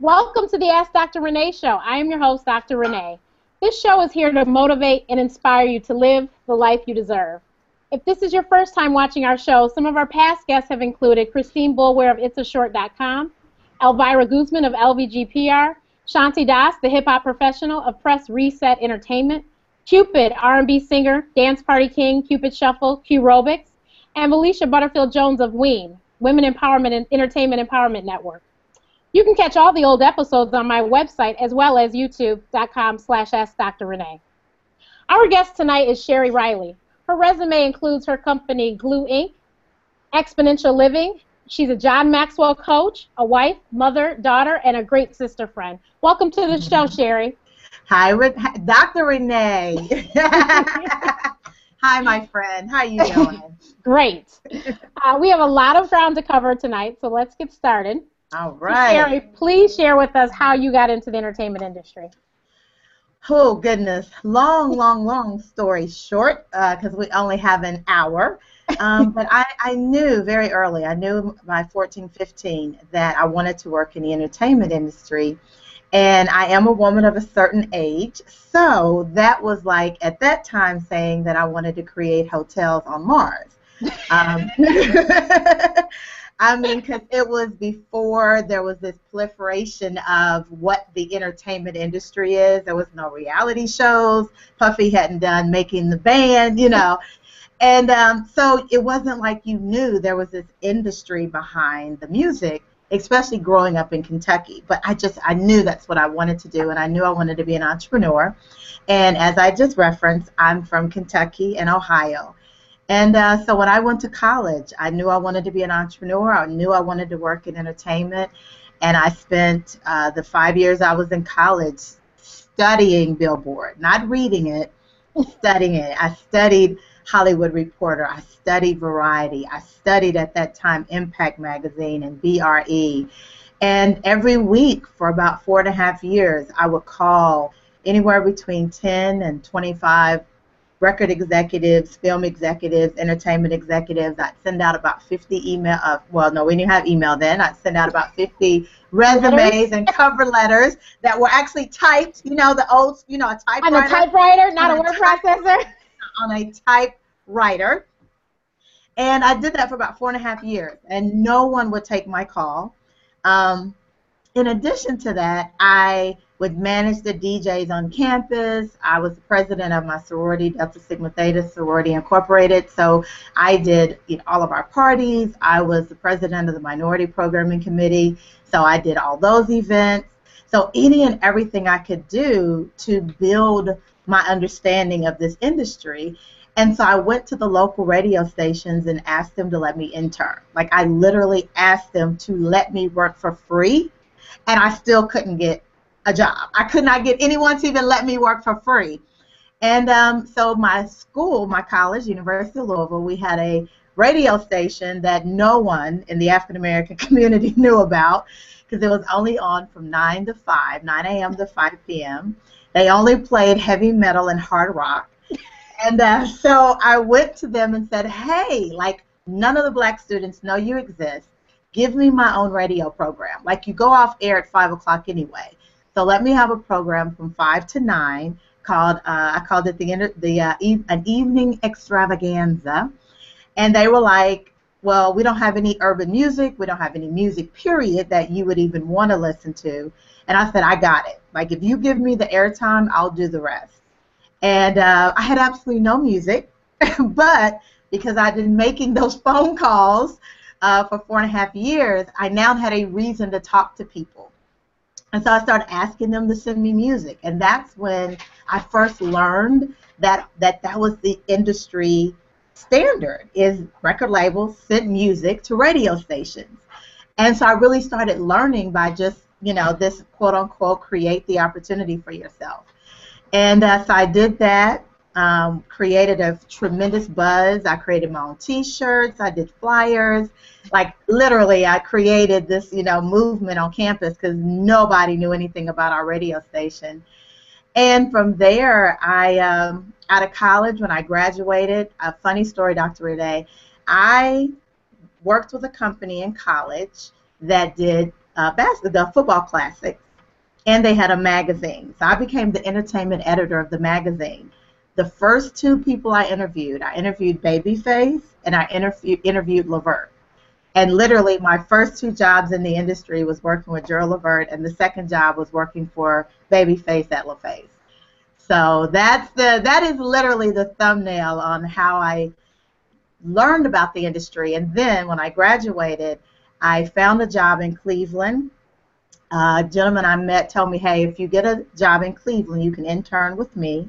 Welcome to the Ask Dr. Renee Show. I am your host, Dr. Renee. This show is here to motivate and inspire you to live the life you deserve. If this is your first time watching our show, some of our past guests have included Christine Boulware of itsashort.com, Elvira Guzman of LVGPR, Shanti Das, the hip hop professional of Press Reset Entertainment, Cupid, R&B singer, dance party king, Cupid Shuffle, Q Robics, and Felicia Butterfield Jones of WEEN, Women Empowerment and Entertainment Empowerment Network. You can catch all the old episodes on my website as well as youtube.com slash askdrrenee. Our guest tonight is Sheri Riley. Her resume includes her company Glue Inc., Exponential Living. She's a John Maxwell coach, a wife, mother, daughter, and a great sister friend. Welcome to the show, Sheri. Hi, Dr. Renee. Hi, my friend. How are you doing? Great. Uh, we have a lot of ground to cover tonight, so let's get started. All right. Sheri, please share with us how you got into the entertainment industry. Oh, goodness. Long, long, long story short, because uh, we only have an hour. Um, but I, I knew very early, I knew by 14, 15, that I wanted to work in the entertainment industry. And I am a woman of a certain age. So that was like, at that time, saying that I wanted to create hotels on Mars. Um, I mean, because it was before there was this proliferation of what the entertainment industry is. There was no reality shows. Puffy hadn't done Making the Band, you know. And um, so it wasn't like you knew there was this industry behind the music, especially growing up in Kentucky. But I just, I knew that's what I wanted to do, and I knew I wanted to be an entrepreneur. And as I just referenced, I'm from Kentucky and Ohio. And uh, so when I went to college, I knew I wanted to be an entrepreneur. I knew I wanted to work in entertainment. And I spent uh, the five years I was in college studying Billboard, not reading it, studying it. I studied Hollywood Reporter. I studied Variety. I studied at that time Impact Magazine and BRE. And every week for about four and a half years, I would call anywhere between 10 and 25 record executives, film executives, entertainment executives. I'd send out about 50 email. Uh, well, no, we didn't have email then. I'd send out about 50 resumes and cover letters that were actually typed. You know, the old, you know, a typewriter. On a typewriter, not a word processor. On a typewriter. And I did that for about four and a half years, and no one would take my call. Um, in addition to that, I would manage the DJs on campus. I was the president of my sorority, Delta Sigma Theta Sorority Incorporated. So I did you know, all of our parties. I was the president of the Minority Programming Committee. So I did all those events. So any and everything I could do to build my understanding of this industry. And so I went to the local radio stations and asked them to let me intern. Like I literally asked them to let me work for free, and I still couldn't get a job. I could not get anyone to even let me work for free. And um, so my school, my college, University of Louisville, we had a radio station that no one in the African American community knew about because it was only on from 9 to 5, 9 a.m. to 5 p.m. They only played heavy metal and hard rock. And uh, so I went to them and said, hey, like none of the black students know you exist. Give me my own radio program. Like you go off air at 5 o'clock anyway. So let me have a program from five to nine called uh, I called it the the uh, e- an evening extravaganza, and they were like, well, we don't have any urban music, we don't have any music period that you would even want to listen to, and I said I got it. Like if you give me the airtime, I'll do the rest. And uh, I had absolutely no music, but because I'd been making those phone calls uh, for four and a half years, I now had a reason to talk to people. And so I started asking them to send me music, and that's when I first learned that that that was the industry standard is record labels sent music to radio stations. And so I really started learning by just, you know, this quote unquote create the opportunity for yourself. And uh, so I did that um, created a tremendous buzz. I created my own T-shirts. I did flyers. Like literally, I created this, you know, movement on campus because nobody knew anything about our radio station. And from there, I, um, out of college, when I graduated, a funny story, Dr. Renee, I worked with a company in college that did uh, the football classics, and they had a magazine. So I became the entertainment editor of the magazine. The first two people I interviewed, I interviewed Babyface and I interviewed interviewed Levert. And literally, my first two jobs in the industry was working with Gerald Levert, and the second job was working for Babyface at LaFace. So that's the that is literally the thumbnail on how I learned about the industry. And then when I graduated, I found a job in Cleveland. Uh, a gentleman I met told me, hey, if you get a job in Cleveland, you can intern with me.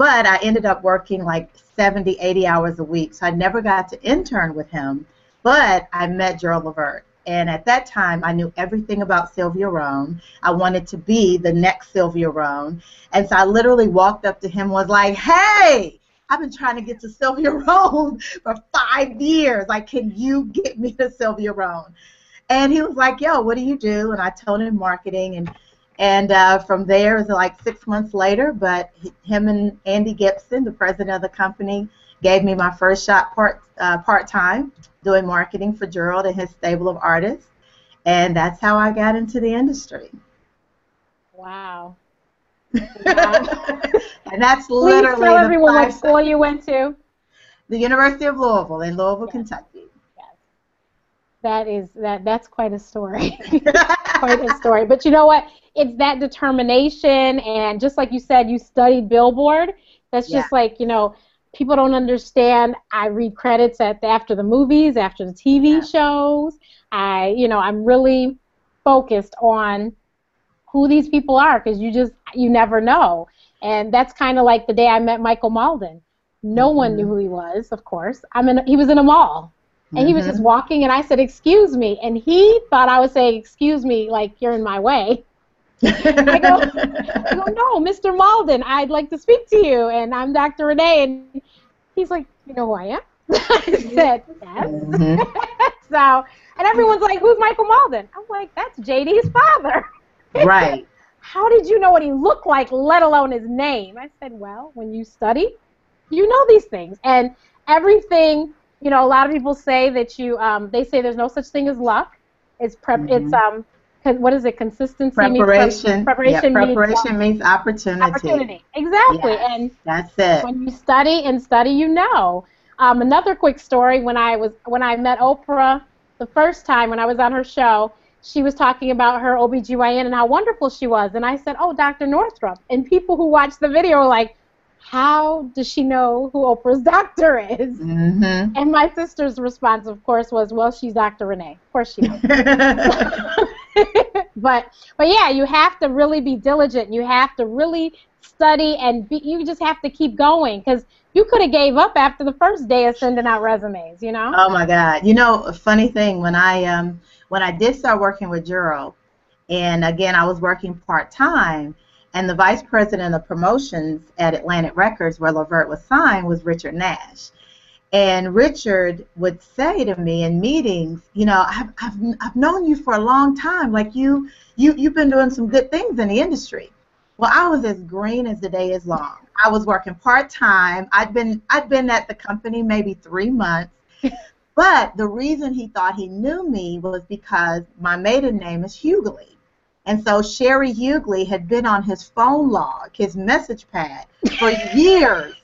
But I ended up working like 70, 80 hours a week, so I never got to intern with him. But I met Gerald Levert. And at that time, I knew everything about Sylvia Rhone. I wanted to be the next Sylvia Rhone. And so I literally walked up to him and was like, hey, I've been trying to get to Sylvia Rhone for five years. Like, can you get me to Sylvia Rhone? And he was like, yo, what do you do? And I told him marketing. And and uh, from there, it was like six months later, but him and Andy Gibson, the president of the company, gave me my first shot part uh, part time doing marketing for Gerald and his stable of artists, and that's how I got into the industry. Wow. wow. and that's literally Please tell everyone what school you went to. The University of Louisville in Louisville, yes. Kentucky. Yes. That is that that's quite a story. quite a story. But you know what? It's that determination and just like you said, you studied Billboard. That's just yeah. like, you know, people don't understand. I read credits at the, after the movies, after the TV yeah. shows. I, you know, I'm really focused on who these people are because you just you never know. And that's kind of like the day I met Michael Malden. No mm-hmm. one knew who he was, of course. I'm in. He was in a mall, and he was just mm-hmm. walking, and I said, "Excuse me," and he thought I was saying, "Excuse me," like you're in my way. I go, I go, no, Mr. malden I'd like to speak to you, and I'm Dr. Renee, and he's like, you know who I am? I said, yes. Mm-hmm. so, and everyone's like, who's Michael malden I'm like, that's JD's father. right. How did you know what he looked like, let alone his name? I said, well, when you study, you know these things, and everything. You know, a lot of people say that you. Um, they say there's no such thing as luck. It's prep. Mm-hmm. It's um what is it? Consistency preparation. Means, preparation. Yeah, preparation means, means opportunity. Opportunity, exactly. Yes, and that's it. When you study and study, you know. Um, another quick story: when I was when I met Oprah the first time when I was on her show, she was talking about her OBGYN and how wonderful she was, and I said, "Oh, Dr. Northrup." And people who watched the video were like, how does she know who Oprah's doctor is? Mm-hmm. And my sister's response, of course, was, well, she's Dr. Renee. Of course she knows. but but yeah, you have to really be diligent. You have to really study, and be, you just have to keep going because you could have gave up after the first day of sending out resumes. You know? Oh my God! You know, a funny thing when I um when I did start working with Gerald, and again I was working part time and the vice president of promotions at Atlantic Records, where Levert was signed, was Richard Nash. And Richard would say to me in meetings, you know, I've, I've, I've known you for a long time. Like you, you, you've been doing some good things in the industry. Well, I was as green as the day is long. I was working part time. I'd been, I'd been at the company maybe three months. but the reason he thought he knew me was because my maiden name is Hughley. And so Sheri Hughley had been on his phone log, his message pad, for years.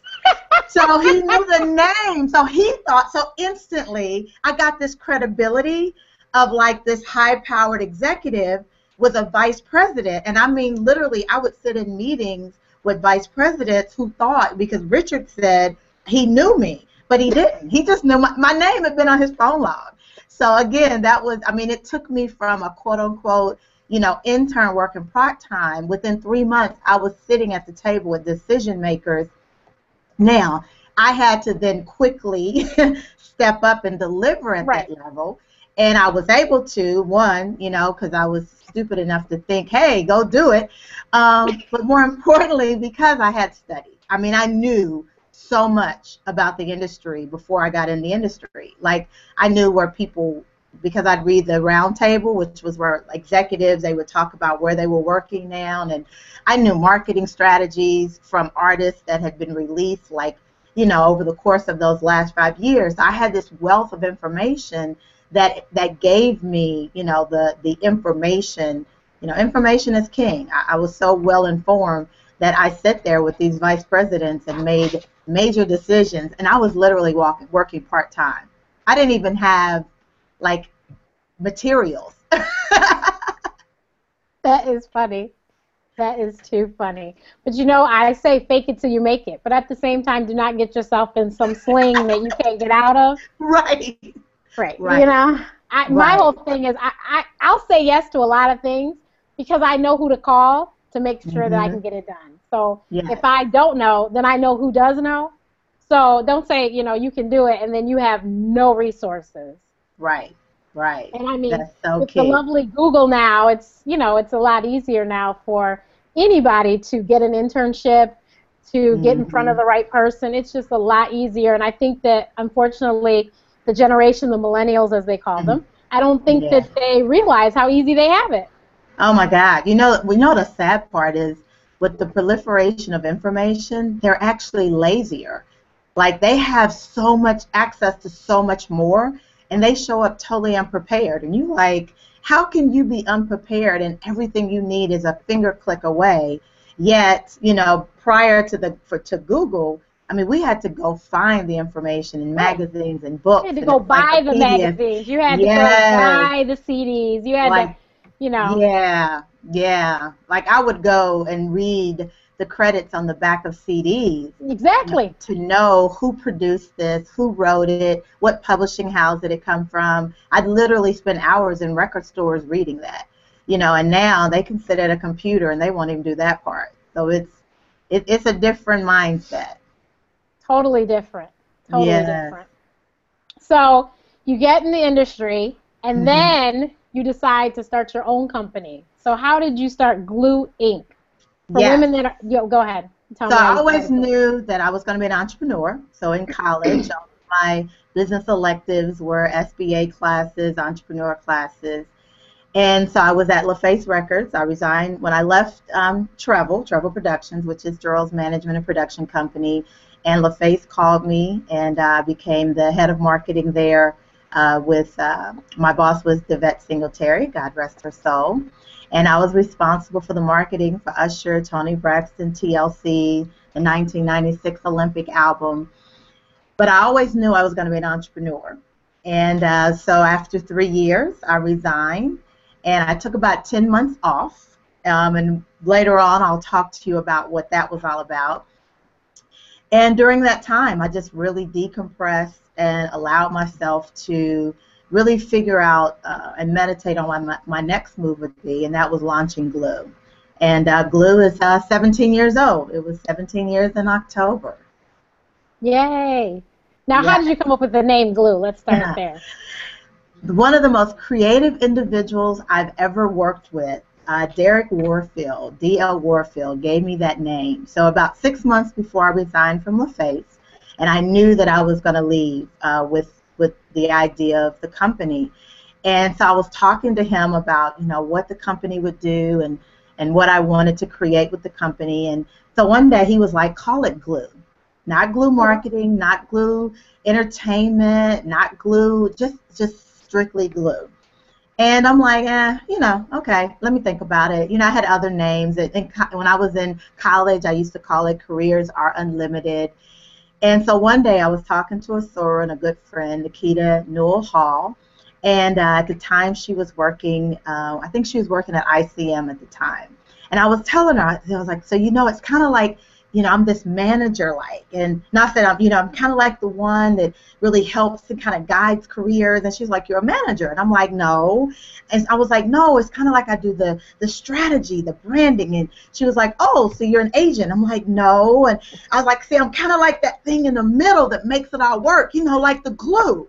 so he knew the name. So he thought, so instantly I got this credibility of like this high powered executive was a vice president. And I mean, literally, I would sit in meetings with vice presidents who thought, because Richard said he knew me, but he didn't. He just knew my, my name had been on his phone log. So again, that was, I mean, it took me from a quote unquote you know, intern work working part time, within three months, I was sitting at the table with decision makers. Now, I had to then quickly step up and deliver at right. that level. And I was able to, one, you know, because I was stupid enough to think, hey, go do it. Um, but more importantly, because I had studied. I mean, I knew so much about the industry before I got in the industry. Like, I knew where people because I'd read the roundtable, which was where executives they would talk about where they were working now, and I knew marketing strategies from artists that had been released, like you know, over the course of those last five years. I had this wealth of information that that gave me, you know, the the information. You know, information is king. I, I was so well informed that I sat there with these vice presidents and made major decisions, and I was literally walking, working part time. I didn't even have like materials. that is funny. That is too funny. But you know, I say fake it till you make it. But at the same time, do not get yourself in some sling that you can't get out of. Right. Right. right. You know, I, right. my whole thing is I, I I'll say yes to a lot of things because I know who to call to make sure mm-hmm. that I mm-hmm. can get it done. So yes. if I don't know, then I know who does know. So don't say you know you can do it and then you have no resources. Right. Right. And I mean, so with key. the lovely Google now, it's you know it's a lot easier now for anybody to get an internship, to mm-hmm. get in front of mm-hmm. the right person. It's just a lot easier. And I think that unfortunately the generation, the millennials as they call them, I don't think yeah. that they realize how easy they have it. Oh my God! You know, we know the sad part is with the proliferation of information, they're actually lazier. Like they have so much access to so much more, and they show up totally unprepared. And you like, how can you be unprepared and everything you need is a finger click away? Yet, you know, prior to the for to Google, I mean, we had to go find the information in magazines and books. You had to go buy the magazines. You had yes. to go buy the CDs. You had like, to, you know. Yeah, yeah. Like I would go and read the credits on the back of CDs. Exactly. To know who produced this, who wrote it, what publishing house did it come from. I'd literally spend hours in record stores reading that. You know, and now they can sit at a computer and they won't even do that part. So it's it, it's a different mindset. Totally different. Totally yes. different. So you get in the industry, and mm-hmm. then you decide to start your own company. So how did you start Glue Inc? For yes. women that are, yo, go ahead. Tell so I always knew that I was going to be an entrepreneur. So in college, my business electives were SBA classes, entrepreneur classes. And so I was at LaFace Records. I resigned when I left um, Trevel, Trevel Productions, which is Durrell's management and production company and LaFace called me, and I uh, became the head of marketing there. Uh, with uh, my boss was Devette Singletary, God rest her soul, and I was responsible for the marketing for Usher, Toni Braxton, TLC, the 1996 Olympic album. But I always knew I was going to be an entrepreneur, and uh, so after three years, I resigned, and I took about 10 months off. Um, and later on, I'll talk to you about what that was all about. And during that time, I just really decompressed and allowed myself to really figure out uh, and meditate on what my, my next move would be, and that was launching Glue. And uh, Glue is uh, 17 years old. It was 17 years in October. Yay! Now, yeah. how did you come up with the name Glue? Let's start there. One of the most creative individuals I've ever worked with uh, Derek Warfield, D.L. Warfield, gave me that name. So about six months before I resigned from LaFace, and I knew that I was going to leave uh, with with the idea of the company. And so I was talking to him about, you know, what the company would do and and what I wanted to create with the company. And so one day he was like, call it glue. Not glue marketing, not glue entertainment, not glue, just just strictly glue. And I'm like, eh, you know, okay, let me think about it. You know, I had other names. And when I was in college, I used to call it Careers Are Unlimited. And so one day I was talking to a soror and a good friend, Nikita Newell Hall. And uh, at the time she was working, uh, I think she was working at ICM at the time. And I was telling her, I was like, so you know, it's kind of like you know, I'm this manager like, and not that I'm, you know, I'm kind of like the one that really helps and kind of guides careers. And she's like, you're a manager, and I'm like, no. And I was like, no, it's kind of like I do the the strategy, the branding. And she was like, oh, so you're an agent? I'm like, no. And I was like, see, I'm kind of like that thing in the middle that makes it all work, you know, like the glue.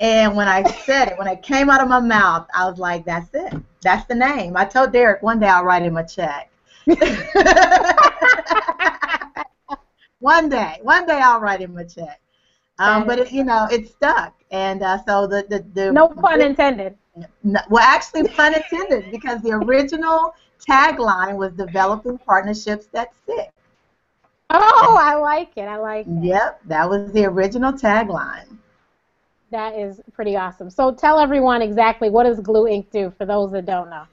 And when I said it, when it came out of my mouth, I was like, that's it. That's the name. I told Derek one day I'll write him a check. one day, one day I'll write him a check. Um, but it, you know, it stuck, and uh, so the, the the no pun intended. No, well, actually, pun intended because the original tagline was developing partnerships that stick. Oh, I like it. I like it. Yep, that was the original tagline. That is pretty awesome. So tell everyone exactly what does Glue Inc do for those that don't know.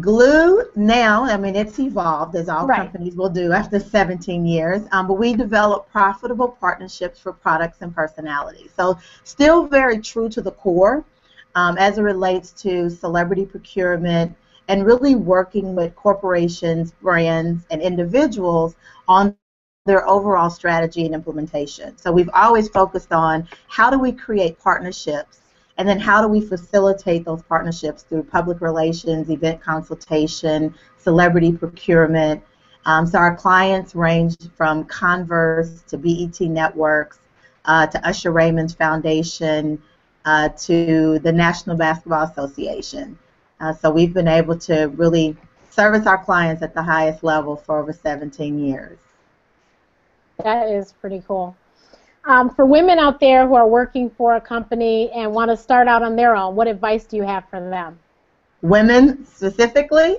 Glue now, I mean, it's evolved as all Right. companies will do after 17 years, um, but we develop profitable partnerships for products and personalities. So, still very true to the core um, as it relates to celebrity procurement and really working with corporations, brands, and individuals on their overall strategy and implementation. So, we've always focused on how do we create partnerships and then how do we facilitate those partnerships through public relations, event consultation, celebrity procurement? Um, so our clients range from Converse to BET Networks uh, to Usher Raymond's Foundation uh, to the National Basketball Association. Uh, so we've been able to really service our clients at the highest level for over 17 years. That is pretty cool. Um, for women out there who are working for a company and want to start out on their own, what advice do you have for them? Women specifically,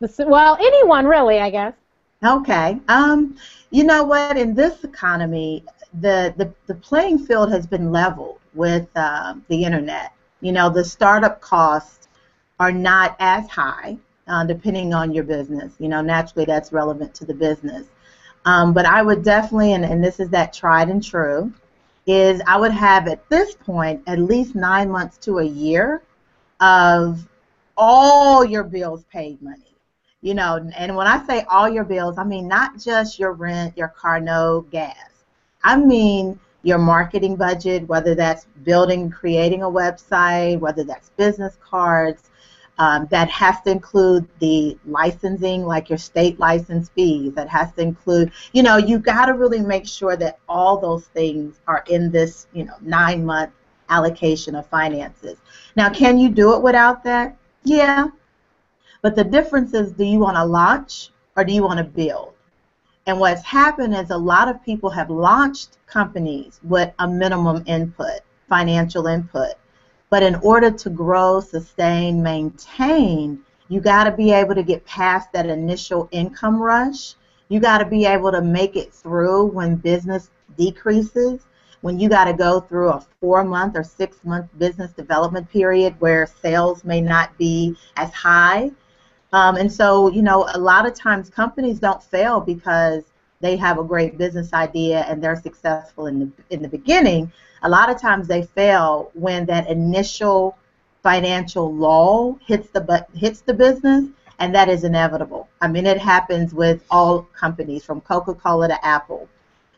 Speci- well, anyone really, I guess. Okay. Um, you know what? In this economy, the the, the playing field has been leveled with uh, the internet. You know, the startup costs are not as high, uh, depending on your business. You know, naturally that's relevant to the business. Um, but I would definitely, and, and this is that tried and true, is I would have at this point at least nine months to a year of all your bills paid money. You know and when i say all your bills i mean not just your rent your car note gas. I mean your marketing budget whether that's building creating a website whether that's business cards um, that has to include the licensing like your state license fees that has to include you know you got to really make sure that all those things are in this you know nine month allocation of finances now can you do it without that yeah but the difference is do you want to launch or do you want to build? And what's happened is a lot of people have launched companies with a minimum input, financial input. But in order to grow, sustain, maintain, you got to be able to get past that initial income rush. You got to be able to make it through when business decreases, when you got to go through a four month or six month business development period where sales may not be as high. Um, and so, you know, a lot of times companies don't fail because they have a great business idea and they're successful in the in the beginning. A lot of times they fail when that initial financial lull hits the but hits the business, and that is inevitable. I mean, it happens with all companies from Coca-Cola to Apple.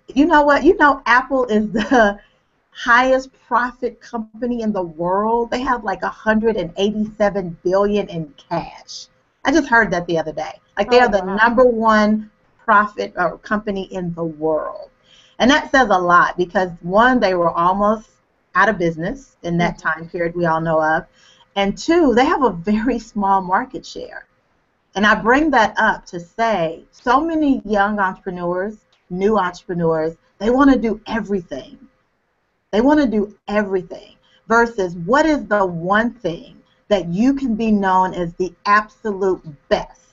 You know what? You know, Apple is the highest profit company in the world. They have like 187 billion in cash. I just heard that the other day. Like they Oh, are the wow. number one profit or company in the world. And that says a lot because one, they were almost out of business in that Mhm. time period we all know of. And two, they have a very small market share. And I bring that up to say so many young entrepreneurs, new entrepreneurs, they want to do everything. They want to do everything versus what is the one thing that you can be known as the absolute best.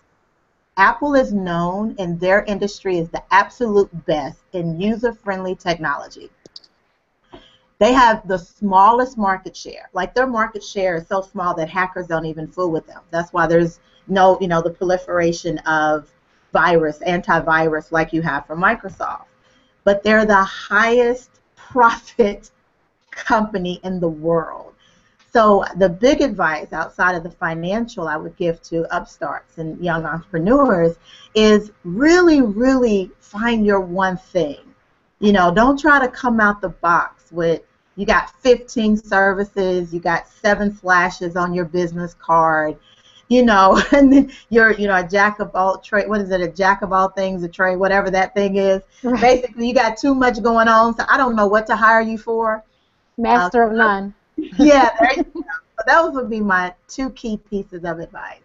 Apple is known in their industry as the absolute best in user friendly technology. They have the smallest market share. Like their market share is so small that hackers don't even fool with them. That's why there's no, you know, the proliferation of virus, antivirus like you have from Microsoft. But they're the highest profit company in the world. So the big advice outside of the financial I would give to upstarts and young entrepreneurs is really, really find your one thing. You know, don't try to come out the box with you got 15 services, you got seven slashes on your business card, you know, and then you're, you know, a jack of all trade. What is it? A jack of all things, a trade, whatever that thing is. Basically, you got too much going on, so I don't know what to hire you for. Master uh, of none. Yeah. So those would be my two key pieces of advice.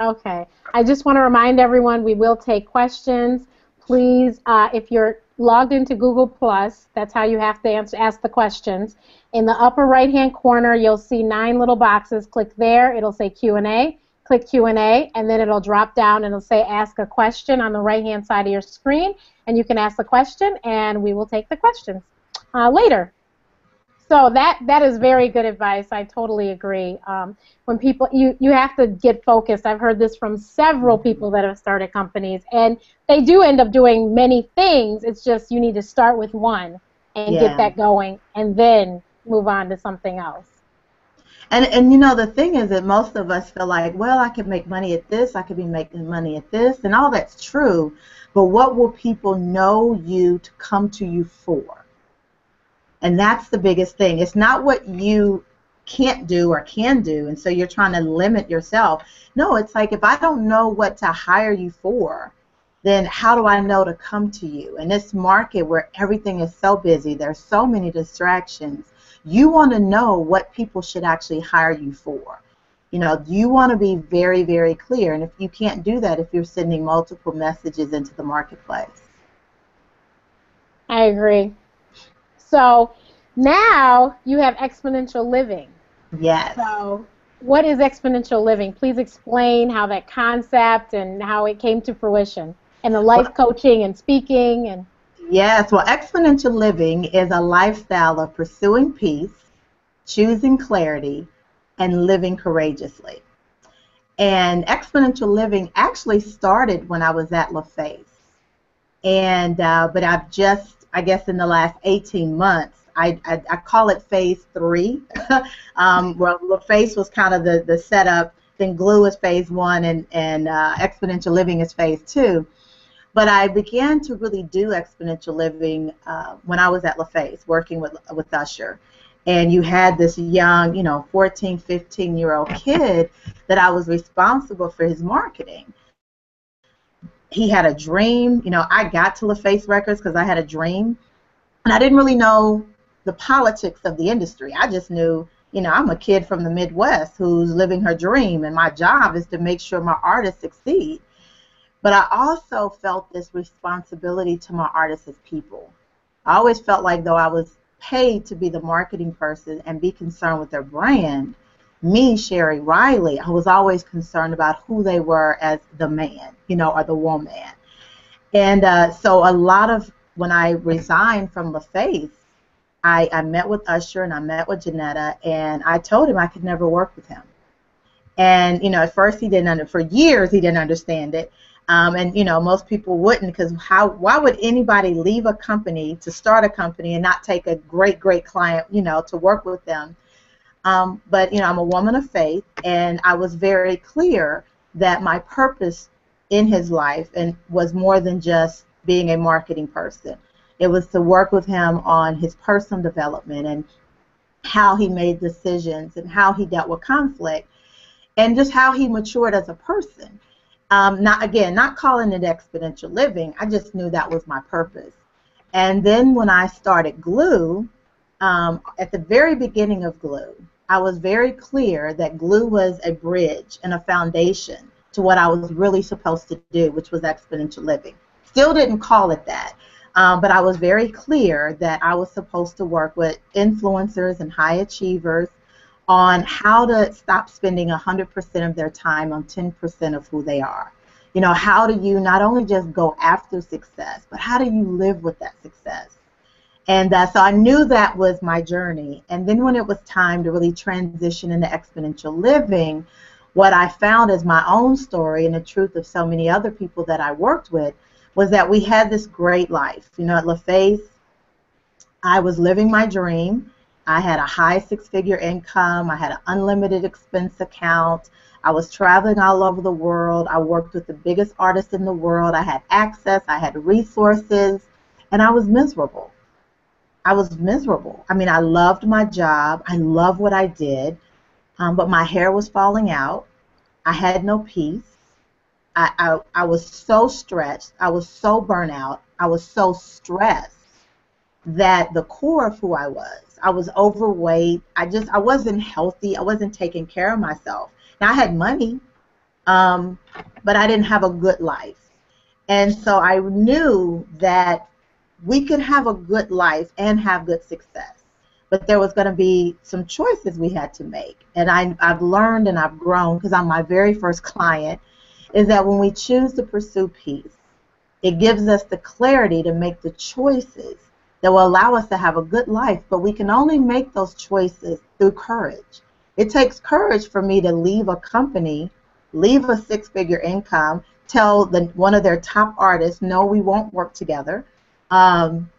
Okay. I just want to remind everyone we will take questions. Please, uh, if you're logged into Google Plus, that's how you have to answer, ask the questions. In the upper right-hand corner, you'll see nine little boxes. Click there. It'll say Q&A. Click Q&A, and then it'll drop down and it'll say Ask a Question on the right-hand side of your screen, and you can ask the question, and we will take the questions uh, later. So that that is very good advice. I totally agree. Um, when people you you have to get focused. I've heard this from several people that have started companies, and they do end up doing many things. It's just you need to start with one and Yeah. get that going, and then move on to something else. And and you know the thing is that most of us feel like, well, I could make money at this, I could be making money at this, and all that's true. But what will people know you to come to you for? And that's the biggest thing. It's not what you can't do or can do, and so you're trying to limit yourself. No, it's like if I don't know what to hire you for, then how do I know to come to you? In this market where everything is so busy, there's so many distractions you want to know what people should actually hire you for. You know, you want to be very, very clear. And if you can't do that, if you're sending multiple messages into the marketplace. I agree. So now you have exponential living. Yes. So what is exponential living? Please explain how that concept and how it came to fruition, and the life coaching and speaking and. Yes, well, exponential living is a lifestyle of pursuing peace, choosing clarity, and living courageously. And exponential living actually started when I was at LaFace. And, uh, but I've just, I guess, in the last 18 months, I, I, I call it phase three. um, where LaFace was kind of the, the setup, then Glue is phase one, and, and uh, exponential living is phase two. But I began to really do exponential living uh, when I was at LaFace working with, with Usher. And you had this young, you know, 14, 15 year old kid that I was responsible for his marketing. He had a dream. You know, I got to LaFace Records because I had a dream. And I didn't really know the politics of the industry. I just knew, you know, I'm a kid from the Midwest who's living her dream, and my job is to make sure my artists succeed. But I also felt this responsibility to my artists as people. I always felt like though I was paid to be the marketing person and be concerned with their brand, me, Sheri Riley, I was always concerned about who they were as the man, you know, or the woman. And uh, so a lot of when I resigned from LaFace, I, I met with Usher and I met with Jonnetta, and I told him I could never work with him. And you know, at first he didn't under for years he didn't understand it. Um, and you know, most people wouldn't because how? Why would anybody leave a company to start a company and not take a great, great client, you know, to work with them? Um, but you know, I'm a woman of faith, and I was very clear that my purpose in his life and was more than just being a marketing person. It was to work with him on his personal development and how he made decisions and how he dealt with conflict and just how he matured as a person. Um, not again, not calling it exponential living. I just knew that was my purpose. And then when I started Glue, um, at the very beginning of Glue, I was very clear that Glue was a bridge and a foundation to what I was really supposed to do, which was exponential living. Still didn't call it that, um, but I was very clear that I was supposed to work with influencers and high achievers on how to stop spending 100% of their time on 10% of who they are. You know, how do you not only just go after success, but how do you live with that success? And uh, so I knew that was my journey. And then when it was time to really transition into exponential living, what I found as my own story and the truth of so many other people that I worked with was that we had this great life. You know, at LaFace, I was living my dream. I had a high six figure income. I had an unlimited expense account. I was traveling all over the world. I worked with the biggest artists in the world. I had access. I had resources. And I was miserable. I was miserable. I mean, I loved my job. I loved what I did. Um, but my hair was falling out. I had no peace. I, I, I was so stretched. I was so burnt out. I was so stressed that the core of who I was, I was overweight. I just, I wasn't healthy. I wasn't taking care of myself. Now, I had money, um, but I didn't have a good life. And so I knew that we could have a good life and have good success. But there was going to be some choices we had to make. And I, I've learned and I've grown because I'm my very first client is that when we choose to pursue peace, it gives us the clarity to make the choices that will allow us to have a good life, but we can only make those choices through courage. It takes courage for me to leave a company, leave a six-figure income, tell the, one of their top artists, no, we won't work together. Um,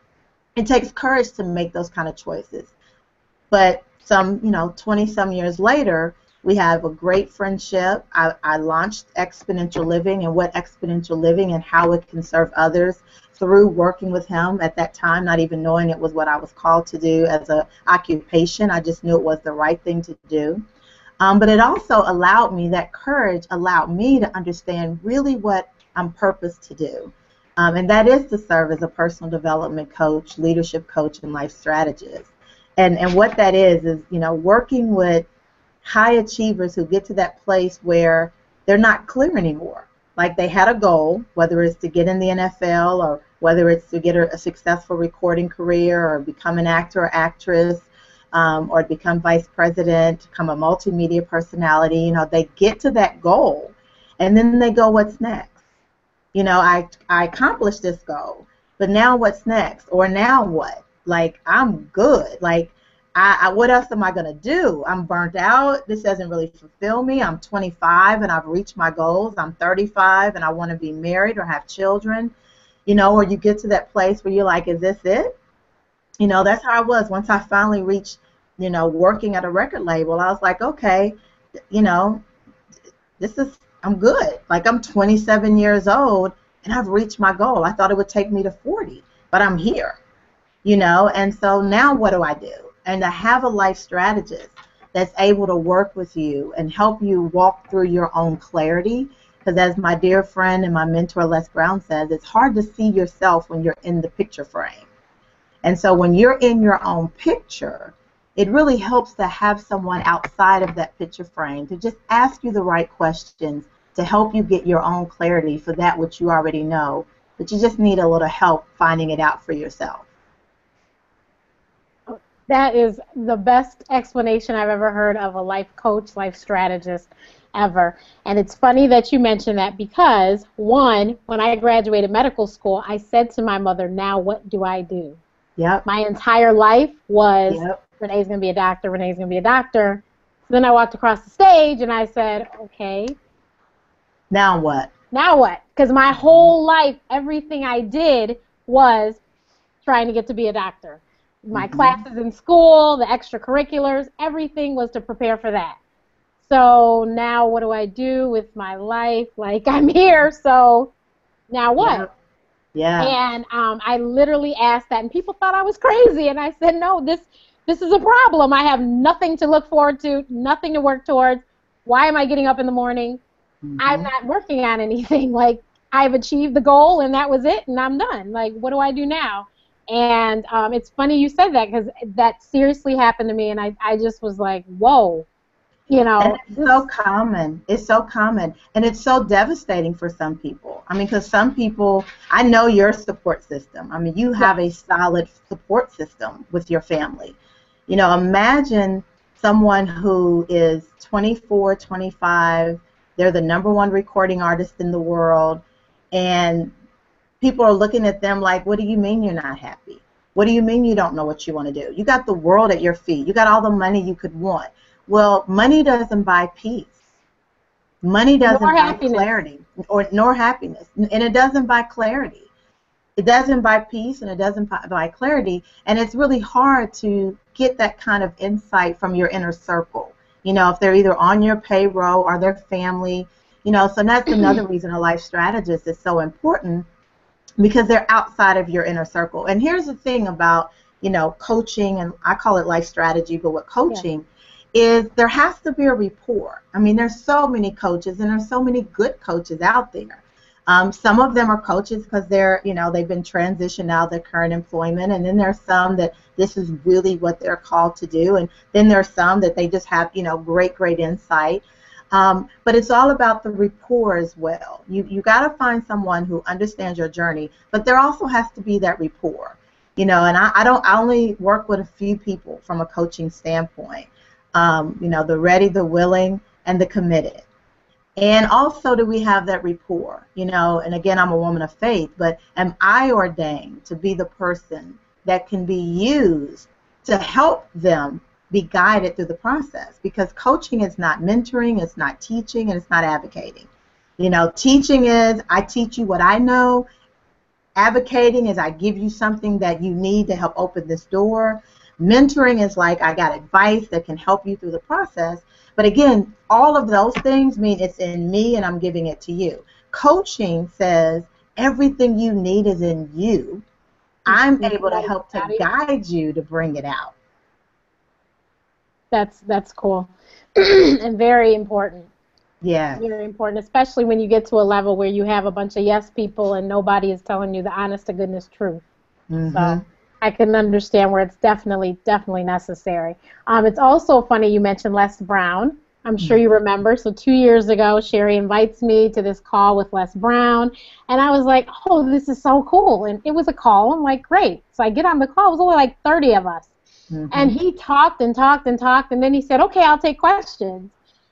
it takes courage to make those kind of choices. But some, you know, 20 some years later, we have a great friendship. I, I launched Exponential Living and what Exponential Living and how it can serve others through working with him at that time, not even knowing it was what I was called to do as an occupation. I just knew it was the right thing to do. Um, but it also allowed me, that courage allowed me to understand really what I'm purposed to do. Um, and that is to serve as a personal development coach, leadership coach, and life strategist. And, and what that is, is, you know, working with high achievers who get to that place where they're not clear anymore. Like they had a goal, whether it's to get in the NFL or whether it's to get a, successful recording career or become an actor or actress um, or become vice president, become a multimedia personality. You know, they get to that goal and then they go, what's next? You know, I, I accomplished this goal, but now what's next? Or now what? Like, I'm good. Like, I, I, what else am I to do? I'm burnt out. This doesn't really fulfill me. I'm 25 and I've reached my goals. I'm 35 and I want to be married or have children. You know, or you get to that place where you're like, is this it? You know, that's how I was. Once I finally reached, you know, working at a record label, I was like, okay, you know, this is, I'm good. Like, I'm 27 years old and I've reached my goal. I thought it would take me to 40, but I'm here, you know, and so now what do I do? and to have a life strategist that's able to work with you and help you walk through your own clarity. Because as my dear friend and my mentor Les Brown says, it's hard to see yourself when you're in the picture frame. And so when you're in your own picture, it really helps to have someone outside of that picture frame to just ask you the right questions to help you get your own clarity for that which you already know, but you just need a little help finding it out for yourself. That is the best explanation I've ever heard of a life coach, life strategist ever. And it's funny that you mention that because, one, when I graduated medical school, I said to my mother, Now what do I do? Yep. My entire life was yep. Renee's going to be a doctor, Renee's going to be a doctor. So then I walked across the stage and I said, Okay. Now what? Now what? Because my whole life, everything I did was trying to get to be a doctor my mm-hmm. classes in school, the extracurriculars, everything was to prepare for that. So now what do I do with my life? Like I'm here, so now what? Yeah. yeah. And um, I literally asked that, and people thought I was crazy, and I said, no, this this is a problem. I have nothing to look forward to, nothing to work towards. Why am I getting up in the morning? Mm-hmm. I'm not working on anything. Like I've achieved the goal, and that was it, and I'm done. Like what do I do now? And um, it's funny you said that because that seriously happened to me, and I, I just was like, whoa. You know, and it's so common. It's so common, and it's so devastating for some people. I mean, because some people, I know your support system. I mean, you have a solid support system with your family. You know, imagine someone who is 24, 25. They're the number one recording artist in the world, and people are looking at them like, what do you mean you're not happy? What do you mean you don't know what you want to do? You got the world at your feet. You got all the money you could want. Well, money doesn't buy peace. Money doesn't nor buy happiness. clarity or nor happiness. And it doesn't buy clarity. It doesn't buy peace and it doesn't buy clarity. And it's really hard to get that kind of insight from your inner circle. You know, if they're either on your payroll or their family, you know, so that's another reason a life strategist is so important because they're outside of your inner circle. And here's the thing about, you know, coaching, and I call it life strategy, but what coaching yeah. is there has to be a rapport. I mean, there's so many coaches, and there's so many good coaches out there. Um, some of them are coaches because they're, you know, they've been transitioned out of their current employment, and then there's some that this is really what they're called to do, and then there's some that they just have, you know, great, great insight. Um, but it's all about the rapport as well. You you got to find someone who understands your journey, but there also has to be that rapport. You know, and I, I don't I only work with a few people from a coaching standpoint. Um, you know, the ready, the willing, and the committed. And also, do we have that rapport? You know, and again, I'm a woman of faith, but am I ordained to be the person that can be used to help them be guided through the process because coaching is not mentoring, it's not teaching, and it's not advocating. You know, teaching is I teach you what I know. Advocating is I give you something that you need to help open this door. Mentoring is like I got advice that can help you through the process. But again, all of those things mean it's in me and I'm giving it to you. Coaching says everything you need is in you. I'm able to help to guide you to bring it out. That's that's cool and very important. Yeah. Very important, especially when you get to a level where you have a bunch of yes people and nobody is telling you the honest to goodness truth. Mm-hmm. So I can understand where it's definitely, definitely necessary. Um, it's also funny you mentioned Les Brown. I'm sure you remember. So two years ago, Sheri invites me to this call with Les Brown, and I was like, "Oh, this is so cool!" And it was a call. I'm like, "Great!" So I get on the call. It was only like 30 of us, Mm-hmm. And he talked and talked and talked, and then he said, "Okay, I'll take questions."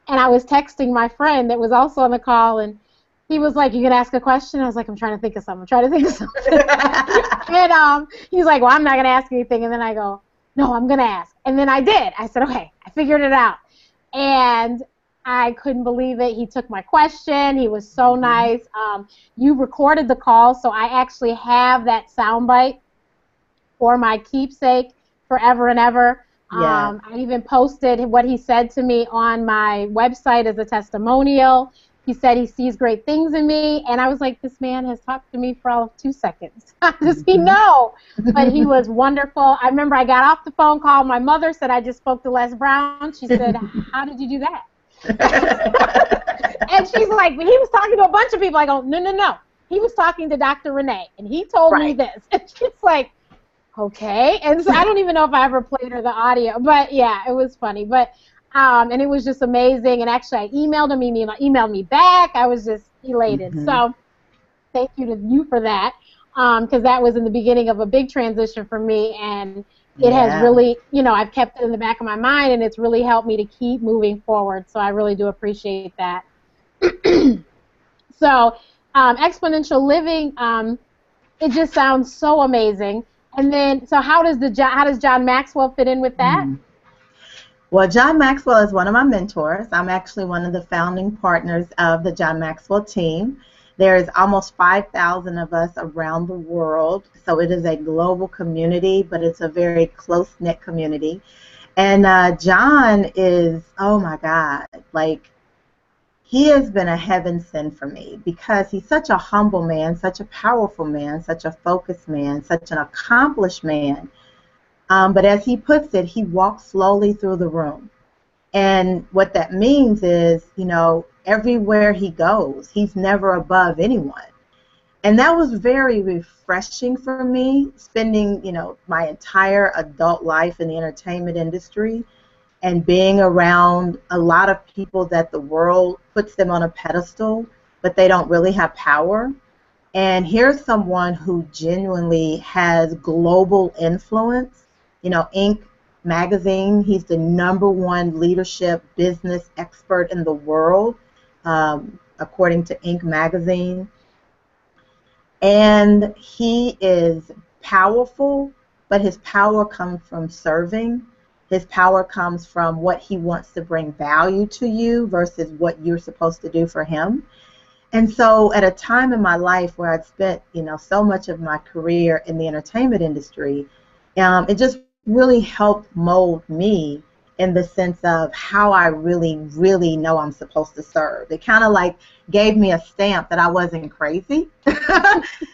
And I was texting my friend that was also on the call, and he was like, "You can ask a question." I was like, "I'm trying to think of something. I'm trying to think of something." and um, he's like, "Well, I'm not gonna ask anything." And then I go, "No, I'm gonna ask." And then I did. I said, "Okay, I figured it out." And I couldn't believe it. He took my question. He was so mm-hmm. nice. Um, you recorded the call, so I actually have that soundbite for my keepsake forever and ever. Yeah. Um, I even posted what he said to me on my website as a testimonial. He said he sees great things in me, and I was like, this man has talked to me for all of two seconds. Does he mm-hmm. know? but he was wonderful. I remember I got off the phone call. My mother said I just spoke to Les Brown. She said, how did you do that? and she's like, When he was talking to a bunch of people. I go, no, no, no. He was talking to Dr. Renee, and he told right. me this. And she's like, okay. And so I don't even know if I ever played her the audio, but yeah, it was funny. But um, and it was just amazing. And actually, I emailed him. He emailed me back. I was just elated. Mm-hmm. So thank you to you for that, because um, that was in the beginning of a big transition for me, and it yeah. has really, you know, I've kept it in the back of my mind, and it's really helped me to keep moving forward. So I really do appreciate that. so um, exponential living, um, it just sounds so amazing. And then, so how does the how does John Maxwell fit in with that? Mm. Well, John Maxwell is one of my mentors. I'm actually one of the founding partners of the John Maxwell team. There's almost 5,000 of us around the world, so it is a global community, but it's a very close knit community. And uh, John is, oh my God, like he has been a heaven send for me because he's such a humble man, such a powerful man, such a focused man, such an accomplished man. Um, but as he puts it, he walks slowly through the room. And what that means is, you know, everywhere he goes, he's never above anyone. And that was very refreshing for me, spending, you know, my entire adult life in the entertainment industry and being around a lot of people that the world puts them on a pedestal, but they don't really have power. And here's someone who genuinely has global influence. You know, Inc. magazine, he's the number one leadership business expert in the world, um, according to Inc. magazine. And he is powerful, but his power comes from serving his power comes from what he wants to bring value to you versus what you're supposed to do for him. And so at a time in my life where I'd spent, you know, so much of my career in the entertainment industry, um, it just really helped mold me in the sense of how I really, really know I'm supposed to serve. It kind of like gave me a stamp that I wasn't crazy,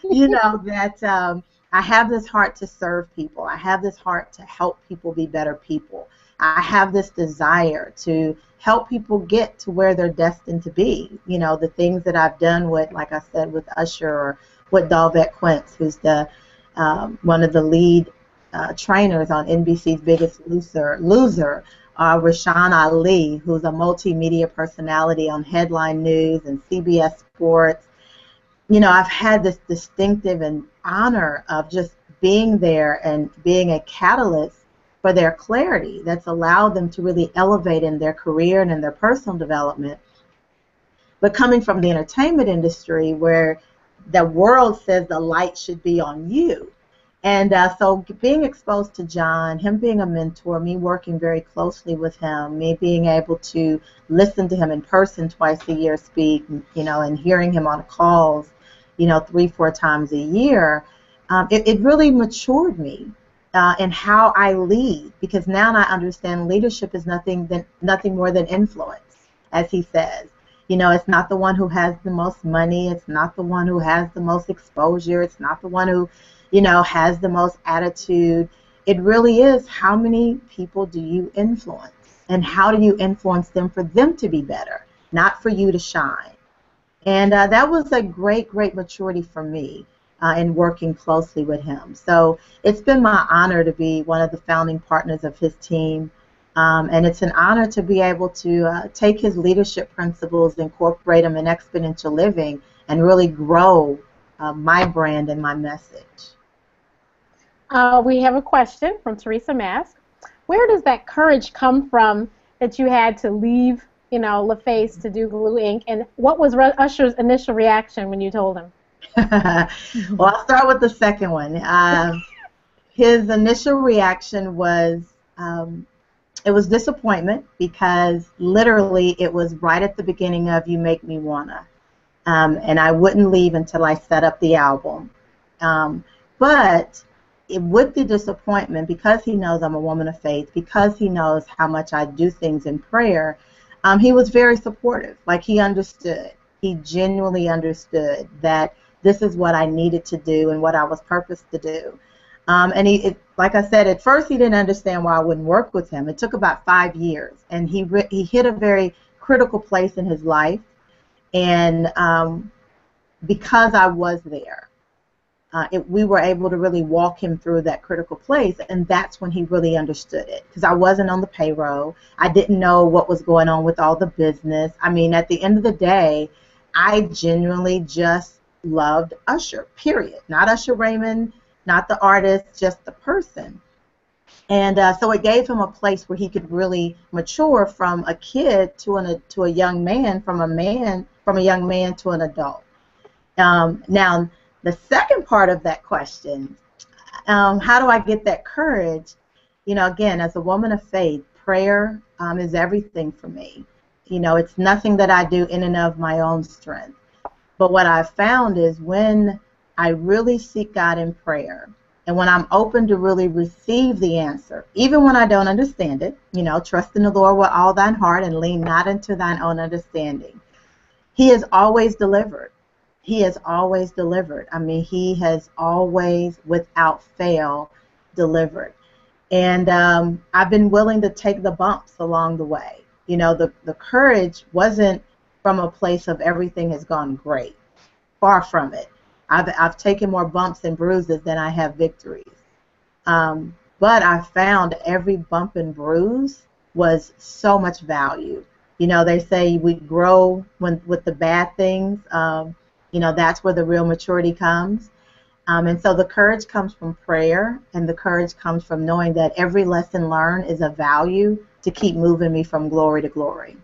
you know, that um, I have this heart to serve people. I have this heart to help people be better people. I have this desire to help people get to where they're destined to be. You know, the things that I've done with, like I said, with Usher or with Dolvett Quince, who's the um, one of the lead uh, trainers on NBC's Biggest Loser, Loser uh, Rashan Ali, who's a multimedia personality on Headline News and CBS Sports. You know, I've had this distinctive and honor of just being there and being a catalyst for their clarity that's allowed them to really elevate in their career and in their personal development. But coming from the entertainment industry where the world says the light should be on you, And uh, so being exposed to John, him being a mentor, me working very closely with him, me being able to listen to him in person twice a year speak, you know, and hearing him on calls, you know, three, four times a year, um, it, it really matured me uh, in how I lead because now I understand leadership is nothing than nothing more than influence, as he says. You know, it's not the one who has the most money. It's not the one who has the most exposure. It's not the one who you know, has the most attitude. It really is how many people do you influence and how do you influence them for them to be better, not for you to shine. And uh, that was a great, great maturity for me uh, in working closely with him. So it's been my honor to be one of the founding partners of his team. Um, and it's an honor to be able to uh, take his leadership principles, incorporate them in exponential living, and really grow uh, my brand and my message. Uh, we have a question from Teresa Mask. Where does that courage come from that you had to leave, you know, LaFace to do Glue Inc. And what was Usher's initial reaction when you told him? well, I'll start with the second one. Um, his initial reaction was um, it was disappointment because literally it was right at the beginning of You Make Me Wanna. Um, and I wouldn't leave until I set up the album. Um, but with the disappointment, because he knows I'm a woman of faith, because he knows how much I do things in prayer, um, he was very supportive. Like he understood. He genuinely understood that this is what I needed to do and what I was purposed to do. Um, and he, it, like I said, at first he didn't understand why I wouldn't work with him. It took about five years, and he re- he hit a very critical place in his life, and um, because I was there, uh, it, we were able to really walk him through that critical place, and that's when he really understood it. Because I wasn't on the payroll, I didn't know what was going on with all the business. I mean, at the end of the day, I genuinely just loved Usher. Period. Not Usher Raymond, not the artist, just the person. And uh, so it gave him a place where he could really mature from a kid to an to a young man, from a man from a young man to an adult. Um, now the second part of that question, um, how do I get that courage? You know, again, as a woman of faith, prayer um, is everything for me. You know, it's nothing that I do in and of my own strength. But what I've found is when I really seek God in prayer, and when I'm open to really receive the answer, even when I don't understand it, you know, trust in the Lord with all thine heart and lean not into thine own understanding. He has always delivered he has always delivered. I mean, he has always, without fail, delivered. And um, I've been willing to take the bumps along the way. You know, the, the courage wasn't from a place of everything has gone great. Far from it. I've, I've taken more bumps and bruises than I have victories. Um, but I found every bump and bruise was so much value. You know, they say we grow when with the bad things. Um, you know, that's where the real maturity comes. Um, and so the courage comes from prayer, and the courage comes from knowing that every lesson learned is a value to keep moving me from glory to glory.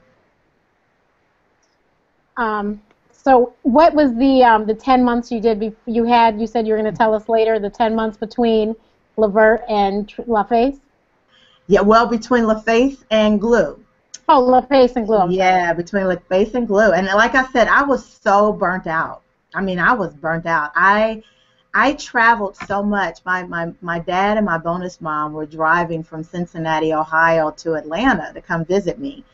Um, so, what was the um, the ten months you did? Be- you had you said you were going to tell us later the ten months between Levert and LaFace. Yeah, well, between LaFace and Glue. Oh, LaFace and glue. Yeah, between LaFace and glue. And like I said, I was so burnt out. I mean, I was burnt out. I I traveled so much. My, my, my dad and my bonus mom were driving from Cincinnati, Ohio to Atlanta to come visit me.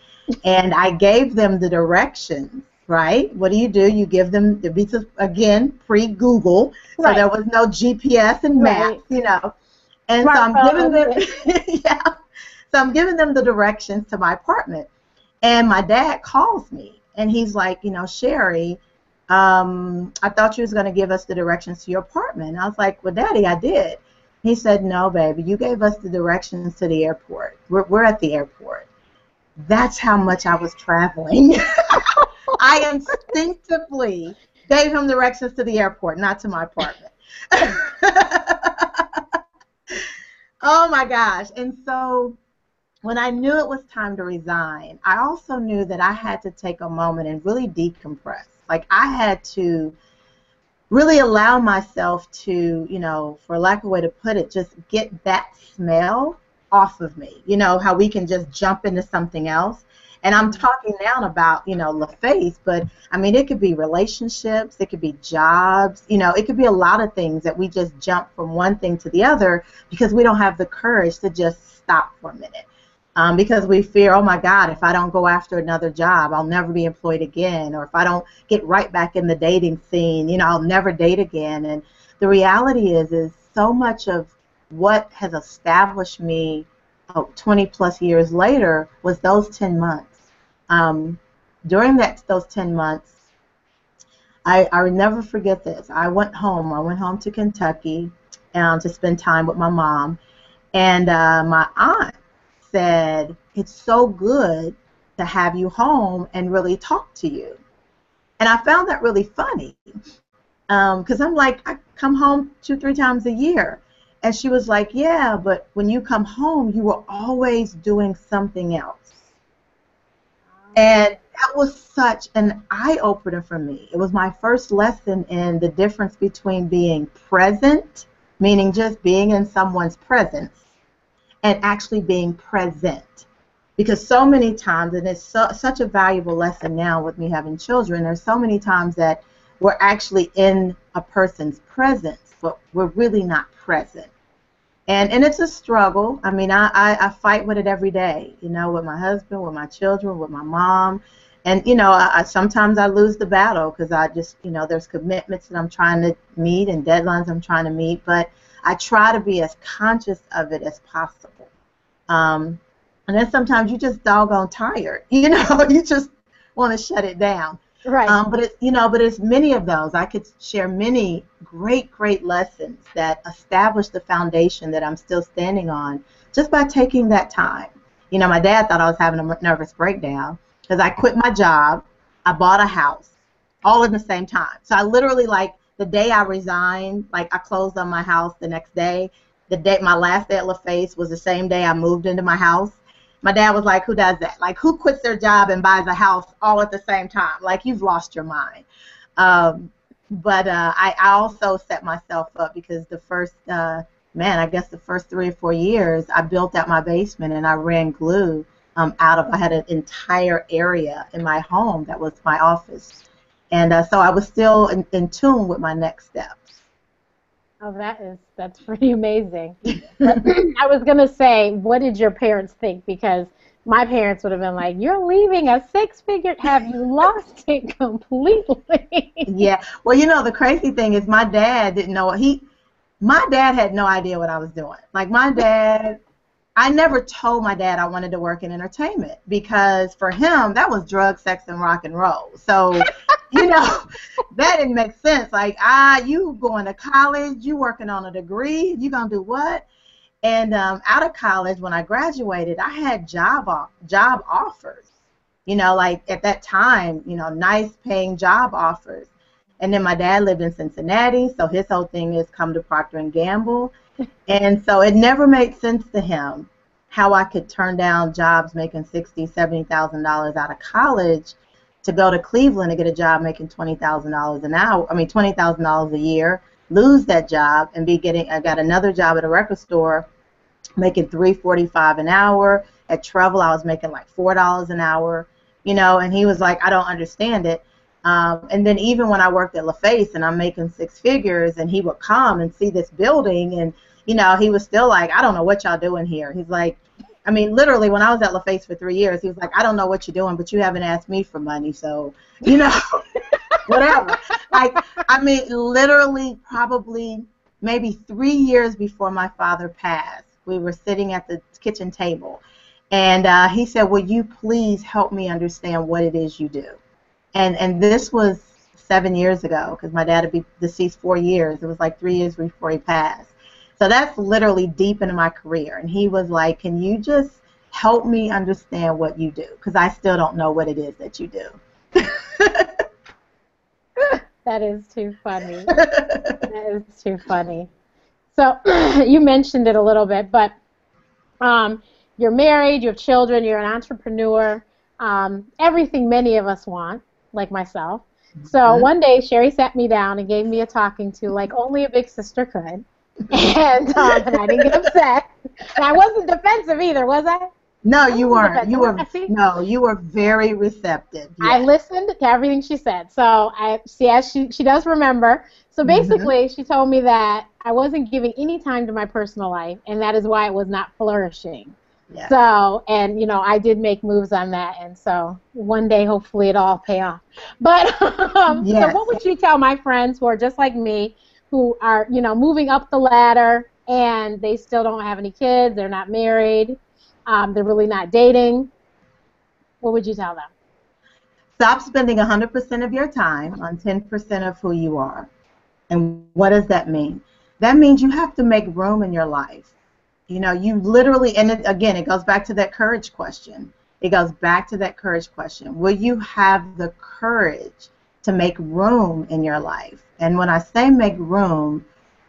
And I gave them the directions, right? What do you do? You give them the visas, again, pre Google. Right. So there was no GPS and maps, right. you know. And so I'm giving them, yeah. So I'm giving them the directions to my apartment. And my dad calls me and he's like, you know, Sheri, um, I thought you was going to give us the directions to your apartment. I was like, well, Daddy, I did. He said, no, baby, you gave us the directions to the airport. We're, we're at the airport. That's how much I was traveling. I instinctively gave him directions to the airport, not to my apartment. oh my gosh. And so when I knew it was time to resign, I also knew that I had to take a moment and really decompress. Like I had to really allow myself to, you know, for lack of a way to put it, just get that smell off of me. You know, how we can just jump into something else. And I'm mm-hmm. talking now about, you know, LaFace, but I mean, it could be relationships, it could be jobs, you know, it could be a lot of things that we just jump from one thing to the other because we don't have the courage to just stop for a minute. Um, because we fear, oh my God, if I don't go after another job, I'll never be employed again. Or if I don't get right back in the dating scene, you know, I'll never date again. And the reality is, is so much of what has established me oh, 20 plus years later was those 10 months um, during that those 10 months, I, I will never forget this. I went home. I went home to Kentucky um, to spend time with my mom. And uh, my aunt said, It's so good to have you home and really talk to you. And I found that really funny because um, I'm like, I come home two, three times a year. And she was like, Yeah, but when you come home, you were always doing something else. And that was such an eye opener for me. It was my first lesson in the difference between being present, meaning just being in someone's presence, and actually being present. Because so many times, and it's so, such a valuable lesson now with me having children, there's so many times that we're actually in a person's presence, but we're really not present and and it's a struggle. I mean, I, I, I fight with it every day. You know, with my husband, with my children, with my mom, and you know, I, I sometimes I lose the battle because I just you know there's commitments that I'm trying to meet and deadlines I'm trying to meet, but I try to be as conscious of it as possible. Um, and then sometimes you just doggone tired. You know, you just want to shut it down. Right. Um, but it, you know, but it's many of those. I could share many great, great lessons that established the foundation that I'm still standing on just by taking that time. You know, my dad thought I was having a nervous breakdown because I quit my job, I bought a house, all in the same time. So I literally like the day I resigned, like I closed on my house the next day. The day my last day at LaFace was the same day I moved into my house my dad was like, "Who does that? Like, who quits their job and buys a house all at the same time? Like, you've lost your mind." Um, but uh, I, I also set myself up because the first, uh, man, I guess the first three or four years, I built out my basement and I ran glue um, out of. I had an entire area in my home that was my office, and uh, so I was still in, in tune with my next steps. Oh, that is that's pretty amazing. I was gonna say, what did your parents think? Because my parents would have been like, "You're leaving a six-figure. Have you lost it completely?" yeah. Well, you know, the crazy thing is, my dad didn't know he. My dad had no idea what I was doing. Like my dad, I never told my dad I wanted to work in entertainment because for him that was drug, sex, and rock and roll. So you know, that didn't make sense. Like, ah, you going to college, you working on a degree, you gonna do what? And um, out of college, when I graduated, I had job off, job offers. You know, like at that time, you know, nice paying job offers. And then my dad lived in Cincinnati, so his whole thing is come to Procter and Gamble. And so it never made sense to him how I could turn down jobs making sixty, seventy thousand dollars out of college to go to Cleveland to get a job making twenty thousand dollars an hour. I mean twenty thousand dollars a year. Lose that job and be getting. I got another job at a record store, making three forty five an hour. At Trevel, I was making like four dollars an hour. You know, and he was like, I don't understand it. Um, and then even when I worked at LaFace and I'm making six figures, and he would come and see this building, and you know, he was still like, I don't know what y'all doing here. He's like, I mean, literally, when I was at LaFace for three years, he was like, I don't know what you're doing, but you haven't asked me for money, so, you know, whatever. Like, I mean, literally, probably maybe three years before my father passed, we were sitting at the kitchen table, and uh, he said, Will you please help me understand what it is you do? And, and this was seven years ago, because my dad had been deceased four years. It was like three years before he passed. So that's literally deep into my career. And he was like, Can you just help me understand what you do? Because I still don't know what it is that you do. that is too funny. that is too funny. So you mentioned it a little bit, but um, you're married, you have children, you're an entrepreneur, um, everything many of us want, like myself. So mm-hmm. one day, Sheri sat me down and gave me a talking to like only a big sister could. And, um, and I didn't get upset. And I wasn't defensive either, was I? No, you weren't. You were no, you were very receptive. Yes. I listened to everything she said. So I see as she she does remember. So mm-hmm. basically, mm-hmm. she told me that I wasn't giving any time to my personal life, and that is why it was not flourishing. Yes. So, and you know, I did make moves on that, and so one day, hopefully, it'll all pay off. But um, yes. so, what would you tell my friends who are just like me, who are you know moving up the ladder, and they still don't have any kids, they're not married, um, they're really not dating. What would you tell them? Stop spending 100% of your time on 10% of who you are. And what does that mean? That means you have to make room in your life. You know, you literally, and it, again, it goes back to that courage question. It goes back to that courage question. Will you have the courage to make room in your life? And when I say make room,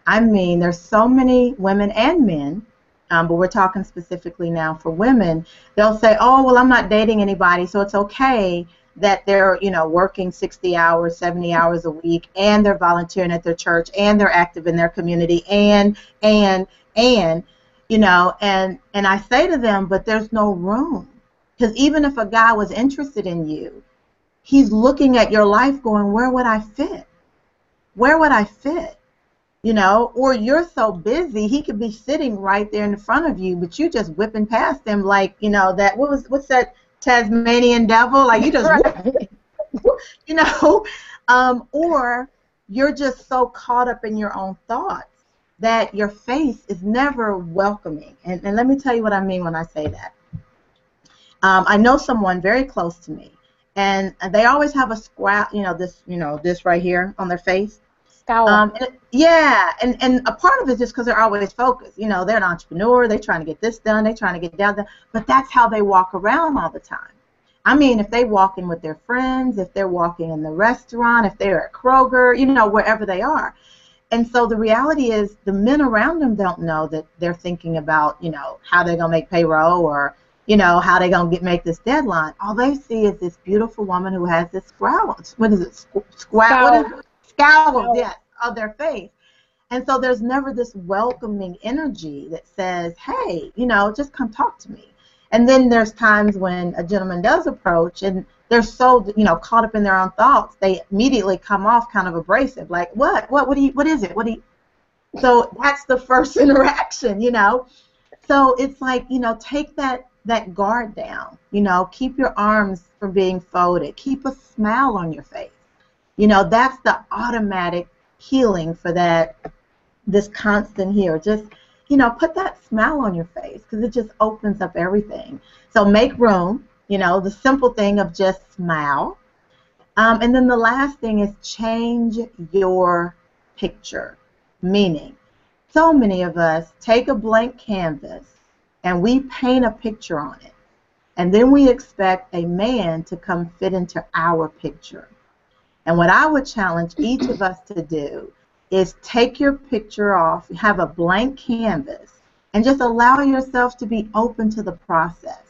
I mean there's so many women and men um, but we're talking specifically now for women, they'll say, oh, well, I'm not dating anybody, so it's okay that they're, you know, working 60 hours, 70 hours a week, and they're volunteering at their church, and they're active in their community, and, and, and, you know, and, and I say to them, but there's no room. Because even if a guy was interested in you, he's looking at your life going, where would I fit? Where would I fit? you know, or you're so busy he could be sitting right there in front of you, but you just whipping past him like, you know, that what was what's that Tasmanian devil? Like you just, right. you know, um, or you're just so caught up in your own thoughts that your face is never welcoming. And, and let me tell you what I mean when I say that. Um, I know someone very close to me, and they always have a squat, you know, this, you know, this right here on their face Scowl. Um, and, yeah, and, and a part of it is just because they're always focused. You know, they're an entrepreneur. They're trying to get this done. They're trying to get down there. But that's how they walk around all the time. I mean, if they walk in with their friends, if they're walking in the restaurant, if they're at Kroger, you know, wherever they are. And so the reality is the men around them don't know that they're thinking about, you know, how they're going to make payroll or, you know, how they're going to get make this deadline. All they see is this beautiful woman who has this scowl. What is it? Scowl. Scowl. Scowl, yes of their face. And so there's never this welcoming energy that says, hey, you know, just come talk to me. And then there's times when a gentleman does approach and they're so, you know, caught up in their own thoughts, they immediately come off kind of abrasive, like, what, what, what do you, what is it, what do you? So that's the first interaction, you know. So it's like, you know, take that that guard down, you know, keep your arms from being folded, keep a smile on your face. You know, that's the automatic healing for that this constant here just you know put that smile on your face because it just opens up everything. So make room you know the simple thing of just smile. Um, and then the last thing is change your picture meaning so many of us take a blank canvas and we paint a picture on it and then we expect a man to come fit into our picture and what I would challenge each of us to do is take your picture off, have a blank canvas, and just allow yourself to be open to the process.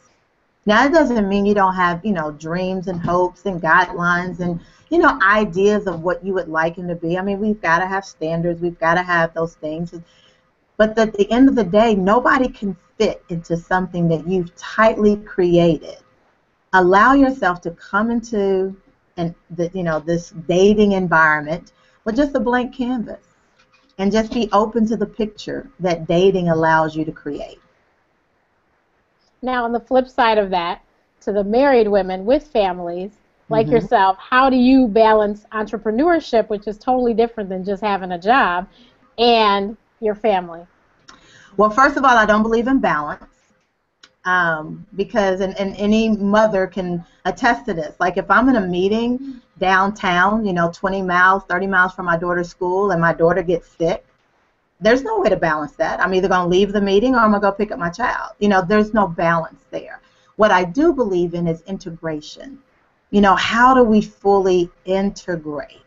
Now, it doesn't mean you don't have, you know, dreams and hopes and guidelines and, you know, ideas of what you would like him to be. I mean, we've got to have standards. We've got to have those things. But at the end of the day, nobody can fit into something that you've tightly created. Allow yourself to come into and the, you know this dating environment with just a blank canvas and just be open to the picture that dating allows you to create. Now, on the flip side of that, to the married women with families like mm-hmm. yourself, how do you balance entrepreneurship, which is totally different than just having a job, and your family? Well, first of all, I don't believe in balance um, because and, and any mother can attest to this. Like if I'm in a meeting downtown, you know, 20 miles, 30 miles from my daughter's school, and my daughter gets sick, there's no way to balance that. I'm either going to leave the meeting or I'm going to go pick up my child. You know, there's no balance there. What I do believe in is integration. You know, how do we fully integrate?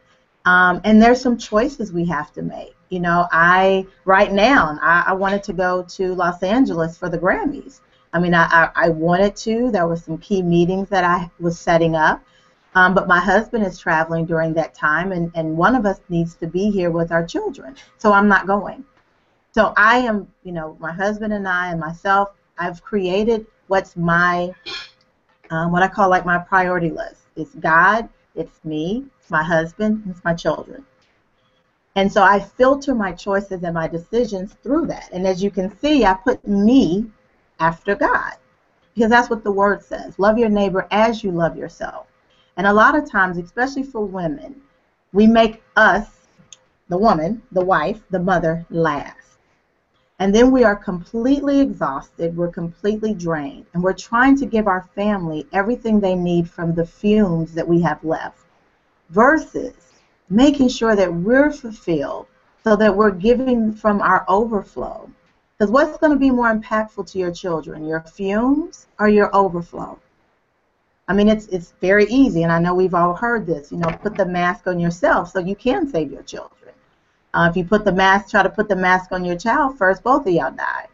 Um, and there's some choices we have to make. You know, I right now I, I wanted to go to Los Angeles for the Grammys. I mean, I, I, wanted to. There were some key meetings that I was setting up. Um, but my husband is traveling during that time, and, and one of us needs to be here with our children. So I'm not going. So I am, you know, my husband and I and myself, I've created what's my, um, what I call like my priority list. It's God, it's me, it's my husband, it's my children. And so I filter my choices and my decisions through that. And as you can see, I put me after God because that's what the word says. Love your neighbor as you love yourself. And a lot of times, especially for women, we make us, the woman, the wife, the mother, last. And then we are completely exhausted, we're completely drained, and we're trying to give our family everything they need from the fumes that we have left, versus making sure that we're fulfilled so that we're giving from our overflow. Because what's going to be more impactful to your children, your fumes or your overflow? I mean, it's it's very easy, and I know we've all heard this. You know, put the mask on yourself so you can save your children. Uh, if you put the mask, try to put the mask on your child first, both of y'all die.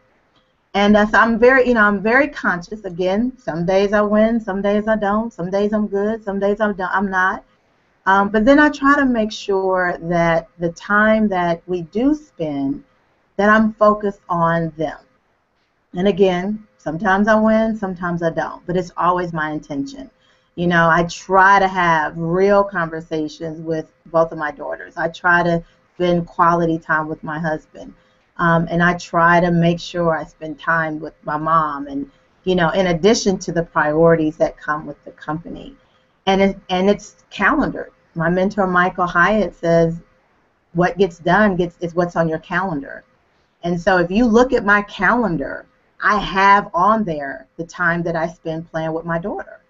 And uh, so I'm very, you know, I'm very conscious. Again, some days I win, some days I don't. Some days I'm good, some days I'm I'm not. Um, but then I try to make sure that the time that we do spend, that I'm focused on them. And again, Sometimes I win, sometimes I don't, but it's always my intention. You know, I try to have real conversations with both of my daughters. I try to spend quality time with my husband. Um, and I try to make sure I spend time with my mom and you know in addition to the priorities that come with the company and it, and it's calendared my mentor Michael Hyatt says what gets done gets is what's on your calendar and so if you look at my calendar I have on there the time that I spend playing with my daughter.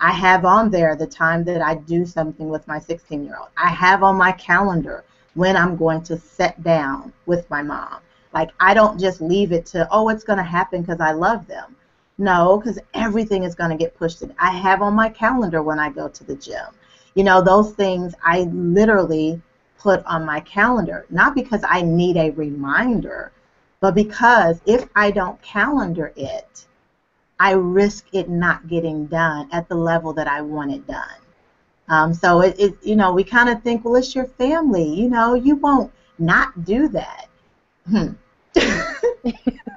I have on there the time that I do something with my 16 year old. I have on my calendar when I'm going to sit down with my mom. Like, I don't just leave it to, oh, it's going to happen because I love them. No, because everything is going to get pushed in. I have on my calendar when I go to the gym. You know, those things I literally put on my calendar, not because I need a reminder, but because if I don't calendar it, I risk it not getting done at the level that I want it done. Um, so it, it, you know, we kind of think, well, it's your family. You know, you won't not do that. Hmm.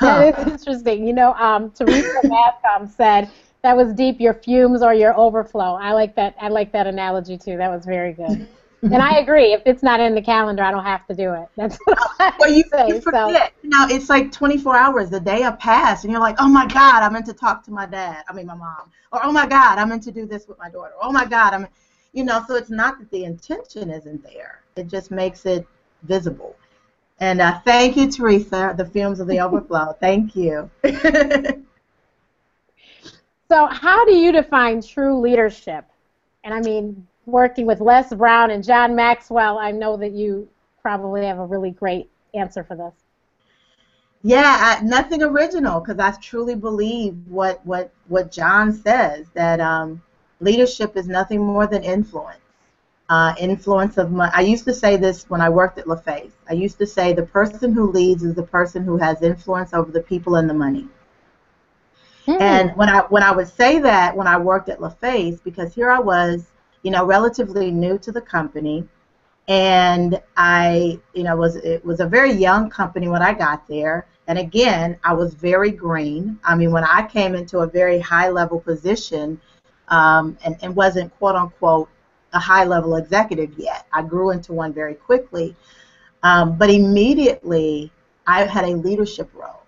That is interesting. You know, um, Teresa Mascom said that was deep. Your fumes or your overflow. I like that. I like that analogy too. That was very good and I agree. If it's not in the calendar, I don't have to do it. That's what I well, you, say. You forget. So. Now it's like 24 hours. The day have passed, and you're like, oh my God, I meant to talk to my dad. I mean, my mom. Or oh my God, I meant to do this with my daughter. Oh my God, I'm. You know, so it's not that the intention isn't there. It just makes it visible. And uh, thank you, Teresa, the Fumes of the Overflow. thank you. so, how do you define true leadership? And I mean, working with Les Brown and John Maxwell, I know that you probably have a really great answer for this. Yeah, I, nothing original because I truly believe what what what John says that um, leadership is nothing more than influence. Uh, influence of my. I used to say this when I worked at LaFace. I used to say the person who leads is the person who has influence over the people and the money. Hmm. And when I when I would say that when I worked at LaFace, because here I was you know, relatively new to the company, and I, you know, was it was a very young company when I got there. And again, I was very green. I mean, when I came into a very high level position, um, and, and wasn't quote unquote a high level executive yet. I grew into one very quickly. Um, but immediately, I had a leadership role.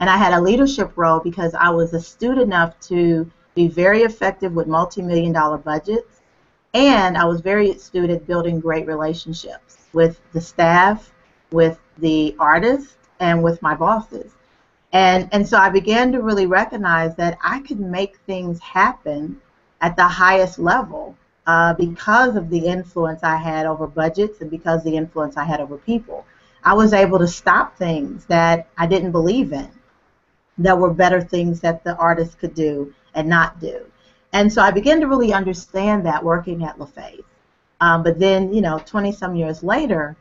And I had a leadership role because I was astute enough to be very effective with multi million dollar budgets and I was very astute at building great relationships with the staff, with the artists, and with my bosses. And, and so I began to really recognize that I could make things happen at the highest level uh, because of the influence I had over budgets and because the influence I had over people. I was able to stop things that I didn't believe in, that were better things that the artists could do and not do. And so I began to really understand that working at LaFace. Um, but then, you know, 20 some years later,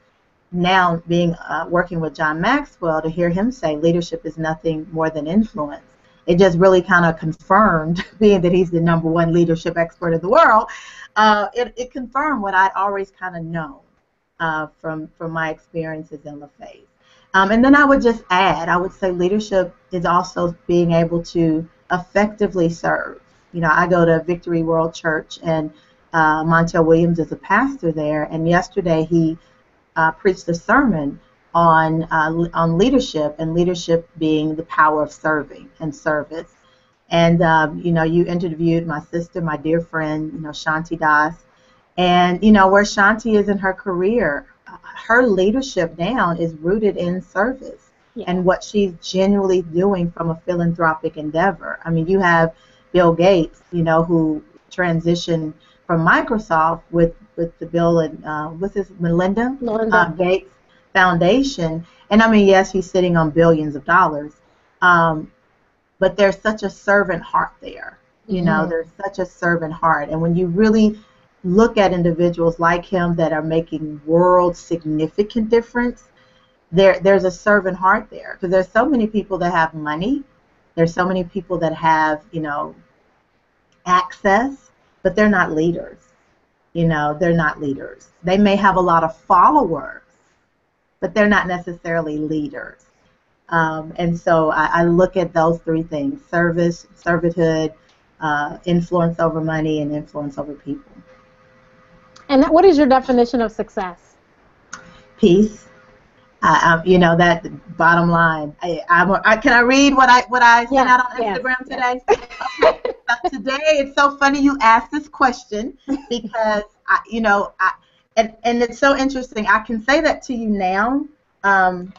now being uh, working with John Maxwell, to hear him say leadership is nothing more than influence, it just really kind of confirmed, being that he's the number one leadership expert in the world, uh, it, it confirmed what I'd always kind of known uh, from, from my experiences in LaFace. Um, and then I would just add, I would say leadership is also being able to effectively serve. You know, I go to Victory World Church, and uh, Montel Williams is a pastor there, and yesterday he uh, preached a sermon on uh, on leadership and leadership being the power of serving and service. And um, you know, you interviewed my sister, my dear friend, you know, Shanti Das, and you know where Shanti is in her career. Her leadership now is rooted in service yeah. and what she's genuinely doing from a philanthropic endeavor. I mean, you have Bill Gates, you know, who transitioned from Microsoft with with the Bill and uh, what's his Melinda, Melinda. Uh, Gates Foundation, and I mean, yes, he's sitting on billions of dollars, um, but there's such a servant heart there. You mm-hmm. know, there's such a servant heart, and when you really look at individuals like him that are making world significant difference, there there's a servant heart there because there's so many people that have money, there's so many people that have you know access, but they're not leaders. You know, they're not leaders. They may have a lot of followers, but they're not necessarily leaders. Um, and so I, I, look at those three things service, servanthood, uh, influence over money, and influence over people. And what is your definition of success? Peace. Uh, you know that bottom line. I, I, can I read what I what I sent out on Instagram today? okay. today it's so funny you asked this question because I, you know I, and, and it's so interesting. I can say that to you now. Um,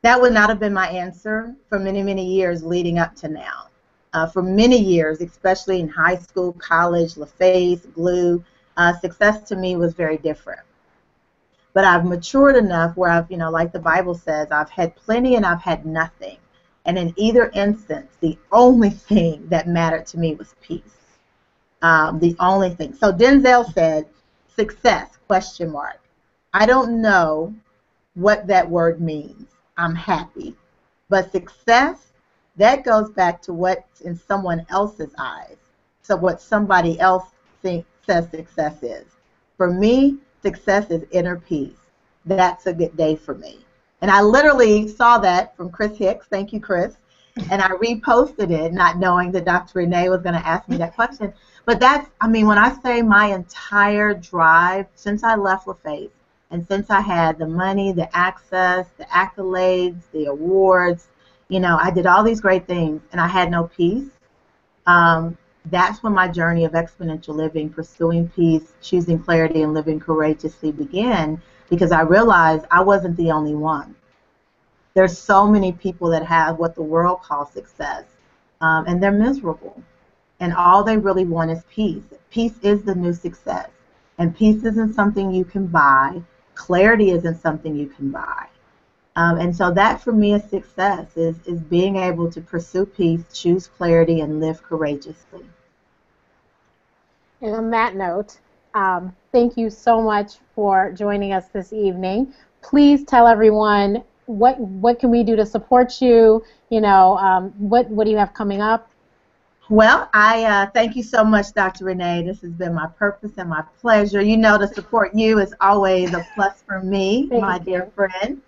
that would not have been my answer for many, many years leading up to now. Uh, for many years, especially in high school, college, LaFace, Glue, uh, success to me was very different. But I've matured enough where I've, you know, like the Bible says, I've had plenty and I've had nothing. And in either instance, the only thing that mattered to me was peace. Um, the only thing. So Denzel said, Success, question mark. I don't know what that word means. I'm happy. But success, that goes back to what's in someone else's eyes. So what somebody else think, says success is. For me, success is inner peace. That's a good day for me. And I literally saw that from Chris Hicks. Thank you, Chris. And I reposted it, not knowing that Dr. Renee was going to ask me that question. But that's, I mean, when I say my entire drive since I left LaFace, and since I had the money, the access, the accolades, the awards, you know, I did all these great things, and I had no peace. Um, that's when my journey of exponential living, pursuing peace, choosing clarity, and living courageously began because I realized I wasn't the only one. There's so many people that have what the world calls success, um, and they're miserable and all they really want is peace. Peace is the new success. And peace isn't something you can buy. Clarity isn't something you can buy. Um, and so that for me is success, is, is being able to pursue peace, choose clarity, and live courageously. And on that note, um, thank you so much for joining us this evening. Please tell everyone what what can we do to support you. You know, um, what what do you have coming up? Well, I uh, thank you so much, Dr. Renee. This has been my purpose and my pleasure. You know, to support you is always a plus for me, thank my you. dear friend.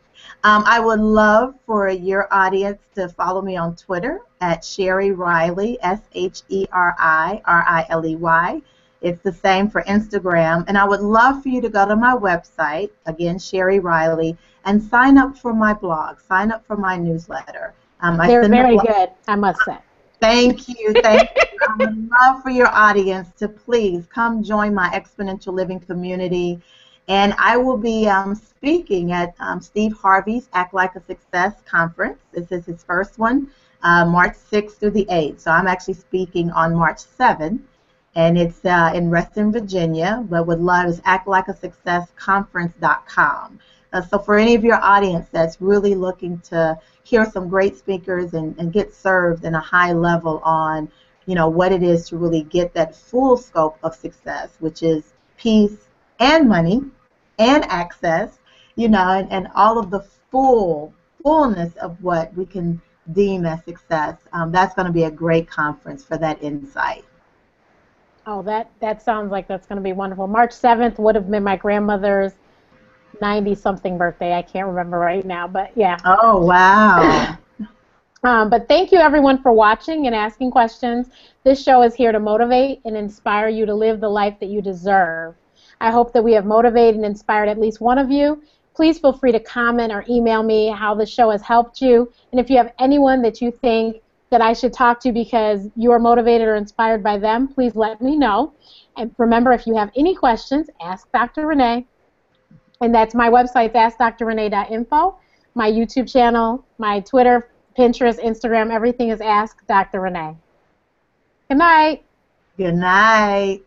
Um, I would love for your audience to follow me on Twitter at Sheri Riley, S H E R I R I L E Y. It's the same for Instagram. And I would love for you to go to my website, again, Sheri Riley, and sign up for my blog, sign up for my newsletter. Um, They're very the good, I must say. Thank you. Thank you. I would love for your audience to please come join my exponential living community. And I will be um, speaking at um, Steve Harvey's Act Like a Success conference. This is his first one, uh, March 6th through the 8th. So I'm actually speaking on March 7th. And it's uh, in Reston, Virginia. But would love is actlikeasuccessconference.com. Uh, so for any of your audience that's really looking to hear some great speakers and, and get served in a high level on, you know, what it is to really get that full scope of success, which is peace and money and access, you know, and, and all of the full fullness of what we can deem as success. Um, that's going to be a great conference for that insight. Oh, that that sounds like that's going to be wonderful. March 7th would have been my grandmother's 90 something birthday. I can't remember right now, but yeah. Oh, wow. um, but thank you everyone for watching and asking questions. This show is here to motivate and inspire you to live the life that you deserve. I hope that we have motivated and inspired at least one of you. Please feel free to comment or email me how the show has helped you. And if you have anyone that you think that I should talk to because you are motivated or inspired by them, please let me know. And remember, if you have any questions, ask Dr. Renee. And that's my website, askdrrenee.info, my YouTube channel, my Twitter, Pinterest, Instagram, everything is Ask Dr. Renee. Good night. Good night.